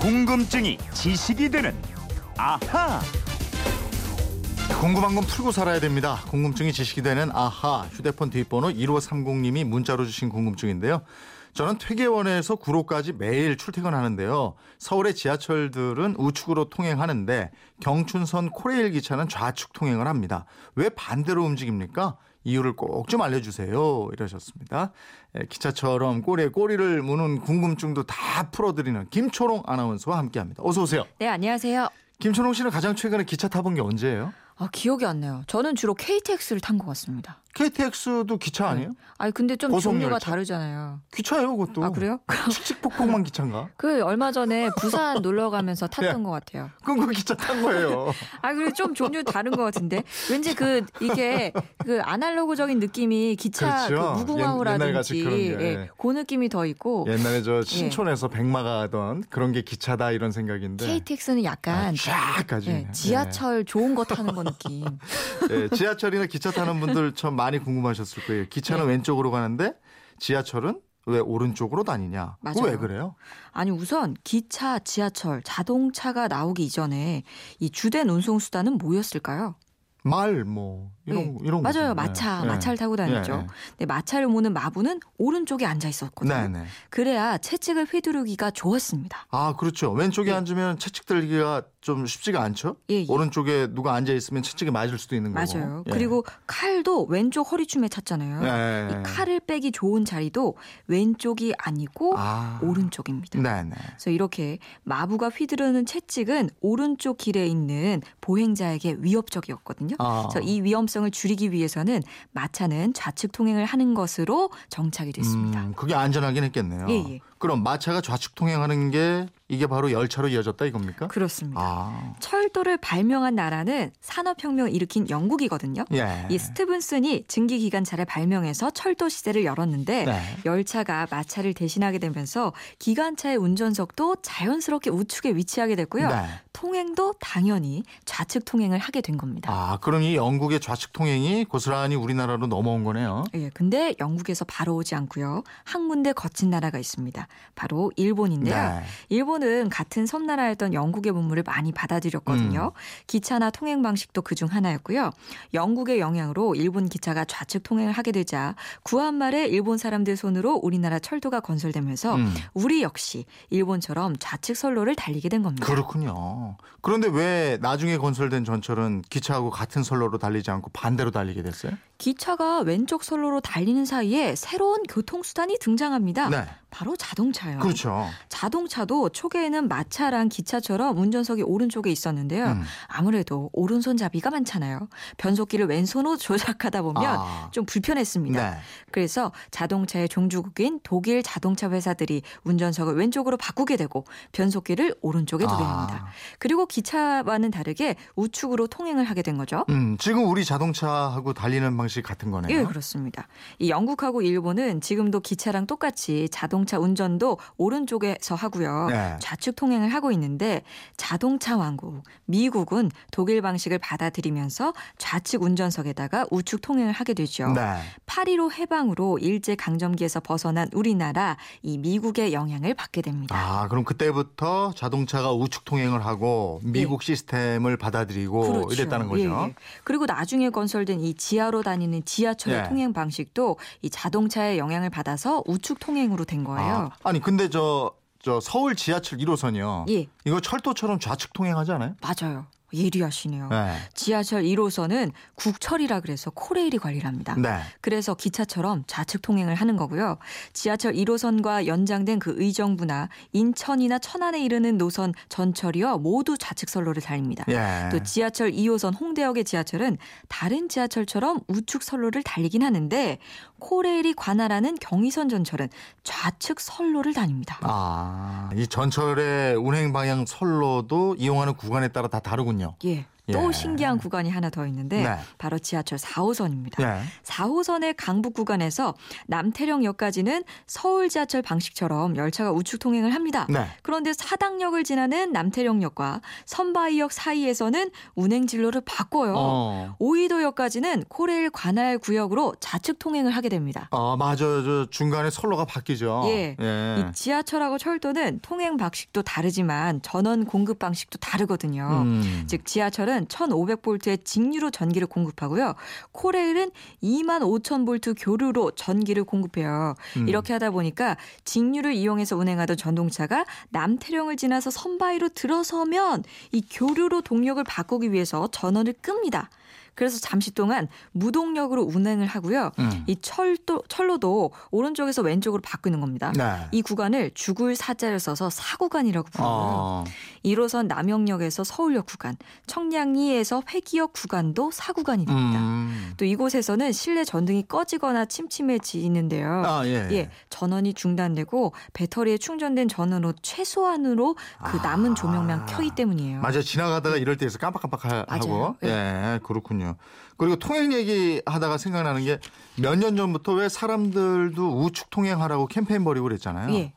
궁금증이 지식이 되는 아하. 궁금한 건 풀고 살아야 됩니다. 궁금증이 지식이 되는 아하 휴대폰 뒷번호 1530님이 문자로 주신 궁금증인데요. 저는 퇴계원에서 구로까지 매일 출퇴근하는데요. 서울의 지하철들은 우측으로 통행하는데 경춘선 코레일 기차는 좌측 통행을 합니다. 왜 반대로 움직입니까? 이유를 꼭 좀 알려주세요. 이러셨습니다. 에, 기차처럼 꼬리에 꼬리를 무는 궁금증도 다 풀어드리는 김초롱 아나운서와 함께합니다. 어서 오세요. 네, 안녕하세요. 김초롱 씨는 가장 최근에 기차 타본 게 언제예요? 아, 기억이 안 나요. 저는 주로 KTX를 탄 것 같습니다. KTX도 기차 아니에요? 아니, 근데 좀 종류가 열차? 다르잖아요. 기차예요, 그것도. 아, 그래요? 칙칙폭폭만 기차인가? 그 얼마 전에 부산 놀러 가면서 탔던 것 같아요. 그건 그 기차 탄 거예요. 아, 그리고 좀 종류 다른 것 같은데. 왠지 그, 이게 그 아날로그적인 느낌이 기차 그렇죠. 그 무궁화호라든지. 예, 그 느낌이 더 있고. 옛날에 저 신촌에서 백마가 하던 그런 게 기차다 이런 생각인데. KTX는 약간 쫙까지. 예, 지하철 좋은 거 타는 거 느낌. 예, 지하철이나 기차 타는 분들 참 많이 궁금하셨을 거예요. 기차는 네. 왼쪽으로 가는데 지하철은 왜 오른쪽으로 다니냐? 맞아요. 왜 그래요? 아니 우선 기차, 지하철, 자동차가 나오기 이전에 이 주된 운송 수단은 뭐였을까요? 말 뭐 이런 네. 거- 이런 거죠. 맞아요. 마차, 네. 마차를 타고 다녔죠. 네. 근데 마차를 모는 마부는 오른쪽에 앉아 있었거든요. 네, 네. 그래야 채찍을 휘두르기가 좋았습니다. 아, 그렇죠. 왼쪽에 예. 앉으면 채찍 들기가 좀 쉽지가 않죠? 예, 예. 오른쪽에 누가 앉아 있으면 채찍이 맞을 수도 있는 거고. 맞아요. 예. 그리고 칼도 왼쪽 허리춤에 찼잖아요. 예, 예. 이 칼을 빼기 좋은 자리도 왼쪽이 아니고 아. 오른쪽입니다. 네, 네. 그래서 이렇게 마부가 휘두르는 채찍은 오른쪽 길에 있는 보행자에게 위협적이었거든요. 아. 그래서 이 위험성 을 줄이기 위해서는 마차는 좌측 통행을 하는 것으로 정착이 됐습니다. 음, 그게 안전하긴 했겠네요. 예, 예. 그럼 마차가 좌측 통행하는 게 이게 바로 열차로 이어졌다 이겁니까? 그렇습니다. 아, 철도를 발명한 나라는 산업혁명을 일으킨 영국이거든요. 예. 이 스티븐슨이 증기기관차를 발명해서 철도 시대를 열었는데 네. 열차가 마차를 대신하게 되면서 기관차의 운전석도 자연스럽게 우측에 위치하게 됐고요. 네. 통행도 당연히 좌측 통행을 하게 된 겁니다. 아, 그럼 이 영국의 좌측 통행이 고스란히 우리나라로 넘어온 거네요. 예, 근데 영국에서 바로 오지 않고요. 한 군데 거친 나라가 있습니다. 바로 일본인데요. 네. 일본은 같은 섬나라였던 영국의 문물을 많이 받아들였거든요. 음. 기차나 통행 방식도 그중 하나였고요. 영국의 영향으로 일본 기차가 좌측 통행을 하게 되자 구한 말에 일본 사람들 손으로 우리나라 철도가 건설되면서 음. 우리 역시 일본처럼 좌측 선로를 달리게 된 겁니다. 그렇군요. 그런데 왜 나중에 건설된 전철은 기차하고 같은 선로로 달리지 않고 반대로 달리게 됐어요? 기차가 왼쪽 선로로 달리는 사이에 새로운 교통수단이 등장합니다. 네. 바로 자동차요. 그렇죠. 자동차도 초기에는 마차랑 기차처럼 운전석이 오른쪽에 있었는데요. 음. 아무래도 오른손잡이가 많잖아요. 변속기를 왼손으로 조작하다 보면 아. 좀 불편했습니다. 네. 그래서 자동차의 종주국인 독일 자동차 회사들이 운전석을 왼쪽으로 바꾸게 되고 변속기를 오른쪽에 두게 아. 됩니다. 그리고 기차와는 다르게 우측으로 통행을 하게 된 거죠. 음, 지금 우리 자동차하고 달리는 방식 같은 거네요. 예, 그렇습니다. 이 영국하고 일본은 지금도 기차랑 똑같이 자동차 운전도 오른쪽에서 하고요. 네. 좌측 통행을 하고 있는데 자동차 왕국 미국은 독일 방식을 받아들이면서 좌측 운전석에다가 우측 통행을 하게 되죠. 네. 8.15 해방으로 일제 강점기에서 벗어난 우리나라 이 미국의 영향을 받게 됩니다. 아, 그럼 그때부터 자동차가 우측 통행을 하고 미국 시스템을 받아들이고 이랬다는 거죠. 예, 예. 그리고 나중에 건설된 이 지하로 다니는 지하철 의 예. 통행 방식도 이 자동차의 영향을 받아서 우측 통행으로 된 거예요. 아, 아니 근데 저, 저 서울 지하철 1호선이요. 예. 이거 철도처럼 좌측 통행하지 않아요? 맞아요. 예리하시네요. 네. 지하철 1호선은 국철이라 그래서 코레일이 관리를 합니다. 네. 그래서 기차처럼 좌측 통행을 하는 거고요. 지하철 1호선과 연장된 그 의정부나 인천이나 천안에 이르는 노선 전철이요 모두 좌측 선로를 달립니다. 예. 또 지하철 2호선 홍대역의 지하철은 다른 지하철처럼 우측 선로를 달리긴 하는데 코레일이 관할하는 경의선 전철은 좌측 선로를 다닙니다. 아, 이 전철의 운행 방향 선로도 이용하는 구간에 따라 다 다르군요. 예. 또 예. 신기한 구간이 하나 더 있는데 네. 바로 지하철 4호선입니다. 예. 4호선의 강북 구간에서 남태령역까지는 서울 지하철 방식처럼 열차가 우측 통행을 합니다. 네. 그런데 사당역을 지나는 남태령역과 선바이역 사이에서는 운행 진로를 바꿔요. 어. 오이도역까지는 코레일 관할 구역으로 좌측 통행을 하게 됩니다. 아, 맞아요. 저 중간에 선로가 바뀌죠. 예. 이 지하철하고 철도는 통행 방식도 다르지만 전원 공급 방식도 다르거든요. 음. 즉 지하철은 1,500볼트의 직류로 전기를 공급하고요. 코레일은 2만 5천 볼트 교류로 전기를 공급해요. 음. 이렇게 하다 보니까 직류를 이용해서 운행하던 전동차가 남태령을 지나서 선바위로 들어서면 이 교류로 동력을 바꾸기 위해서 전원을 끕니다. 그래서 잠시 동안 무동력으로 운행을 하고요. 음. 이 철도 철로도 오른쪽에서 왼쪽으로 바꾸는 겁니다. 네. 이 구간을 죽을 사자를 써서 사구간이라고 부르고요. 어. 1호선 남영역에서 서울역 구간, 청량리에서 회기역 구간도 사구간이 됩니다. 음. 또 이곳에서는 실내 전등이 꺼지거나 침침해지는데요. 아, 예. 예, 전원이 중단되고 배터리에 충전된 전원으로 최소한으로 그 남은 조명만 켜기 때문이에요. 아. 맞아요. 지나가다가 이럴 때에서 깜빡깜빡하고. 맞아요. 예, 그렇군요. 그리고 통행 얘기 하다가 생각나는 게 몇 년 전부터 왜 사람들도 우측 통행하라고 캠페인 벌이고 그랬잖아요. 예.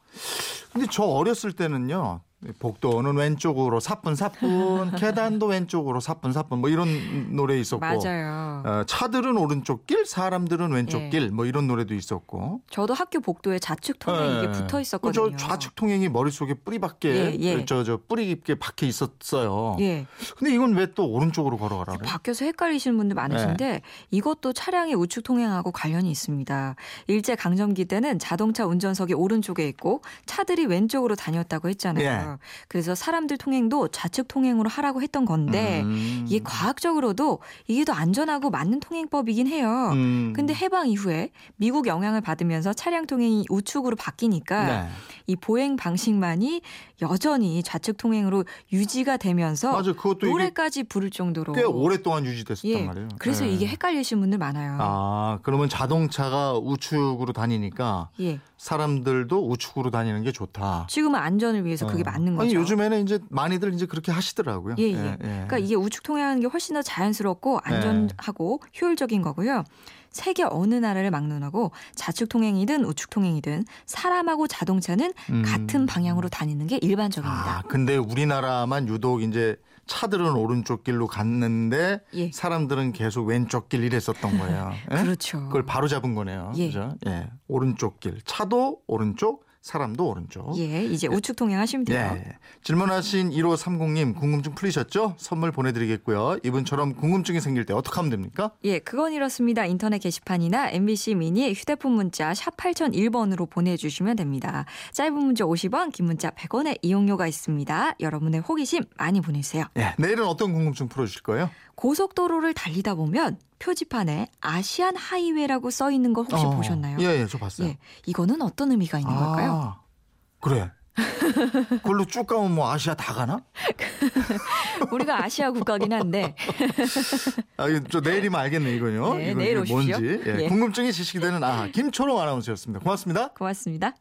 근데 저 어렸을 때는요. 복도는 왼쪽으로 사뿐 사뿐, 계단도 왼쪽으로 사뿐 사뿐 뭐 이런 노래 있었고 맞아요. 어, 차들은 오른쪽 길, 사람들은 왼쪽 예. 길뭐 이런 노래도 있었고. 저도 학교 복도에 좌측 통행 이게 예. 붙어 그 있었거든요. 저 좌측 통행이 머릿속에 뿌리밖에 예, 예. 저 저 뿌리 깊게 박혀 있었어요. 예. 근데 이건 왜 또 오른쪽으로 걸어가라 그래? 바뀌어서 헷갈리시는 분들 많으신데 네. 이것도 차량의 우측 통행하고 관련이 있습니다. 일제 강점기 때는 자동차 운전석이 오른쪽에 있고 차들이 왼쪽으로 다녔다고 했잖아요. 예. 그래서 사람들 통행도 좌측 통행으로 하라고 했던 건데 음. 이게 과학적으로도 이게 더 안전하고 맞는 통행법이긴 해요. 음. 근데 해방 이후에 미국 영향을 받으면서 차량 통행이 우측으로 바뀌니까 네. 이 보행 방식만이 여전히 좌측 통행으로 유지가 되면서 맞아 노래까지 부를 정도로 꽤 오랫동안 유지됐었단 예. 말이에요. 그래서 예. 이게 헷갈리시는 분들 많아요. 아 그러면 자동차가 우측으로 다니니까 예. 사람들도 우측으로 다니는 게 좋다. 지금은 안전을 위해서 그게 어. 맞는 거죠. 아니 요즘에는 이제 많이들 이제 그렇게 하시더라고요. 예, 예. 그러니까 이게 우측 통행하는 게 훨씬 더 자연스럽고 네. 안전하고 효율적인 거고요. 세계 어느 나라를 막론하고 좌측 통행이든 우측 통행이든 사람하고 자동차는 음. 같은 방향으로 다니는 게 일반적입니다. 아 근데 우리나라만 유독 이제 차들은 오른쪽 길로 갔는데 예. 사람들은 계속 왼쪽 길 이랬었던 거예요. 예? 그렇죠. 그걸 바로 잡은 거네요. 예. 그죠? 예. 오른쪽 길. 차도 오른쪽, 사람도 오른쪽. 예, 이제 우측 통행하시면 돼요. 예. 질문하신 1530님 궁금증 풀리셨죠? 선물 보내드리겠고요. 이분처럼 궁금증이 생길 때 어떻게 하면 됩니까? 예, 그건 이렇습니다. 인터넷 게시판이나 MBC 미니 휴대폰 문자 샵 8001번으로 보내주시면 됩니다. 짧은 문자 50원, 긴 문자 100원의 이용료가 있습니다. 여러분의 호기심 많이 보내주세요. 예. 내일은 어떤 궁금증 풀어주실 거예요? 고속도로를 달리다 보면 표지판에 아시안 하이웨이라고 써 있는 거 혹시 어. 보셨나요? 예, 예, 저 봤어요. 예, 이거는 어떤 의미가 있는 걸까요? 아, 그래. 그걸로 쭉 가면 뭐 아시아 다 가나? 우리가 아시아 국가긴 한데 아, 저 내일이면 알겠네 이거요. 네, 이거 내일 오십시오. 뭔지. 예, 예. 궁금증이 지식이 되는 아 김초롱 아나운서였습니다. 고맙습니다. 고맙습니다.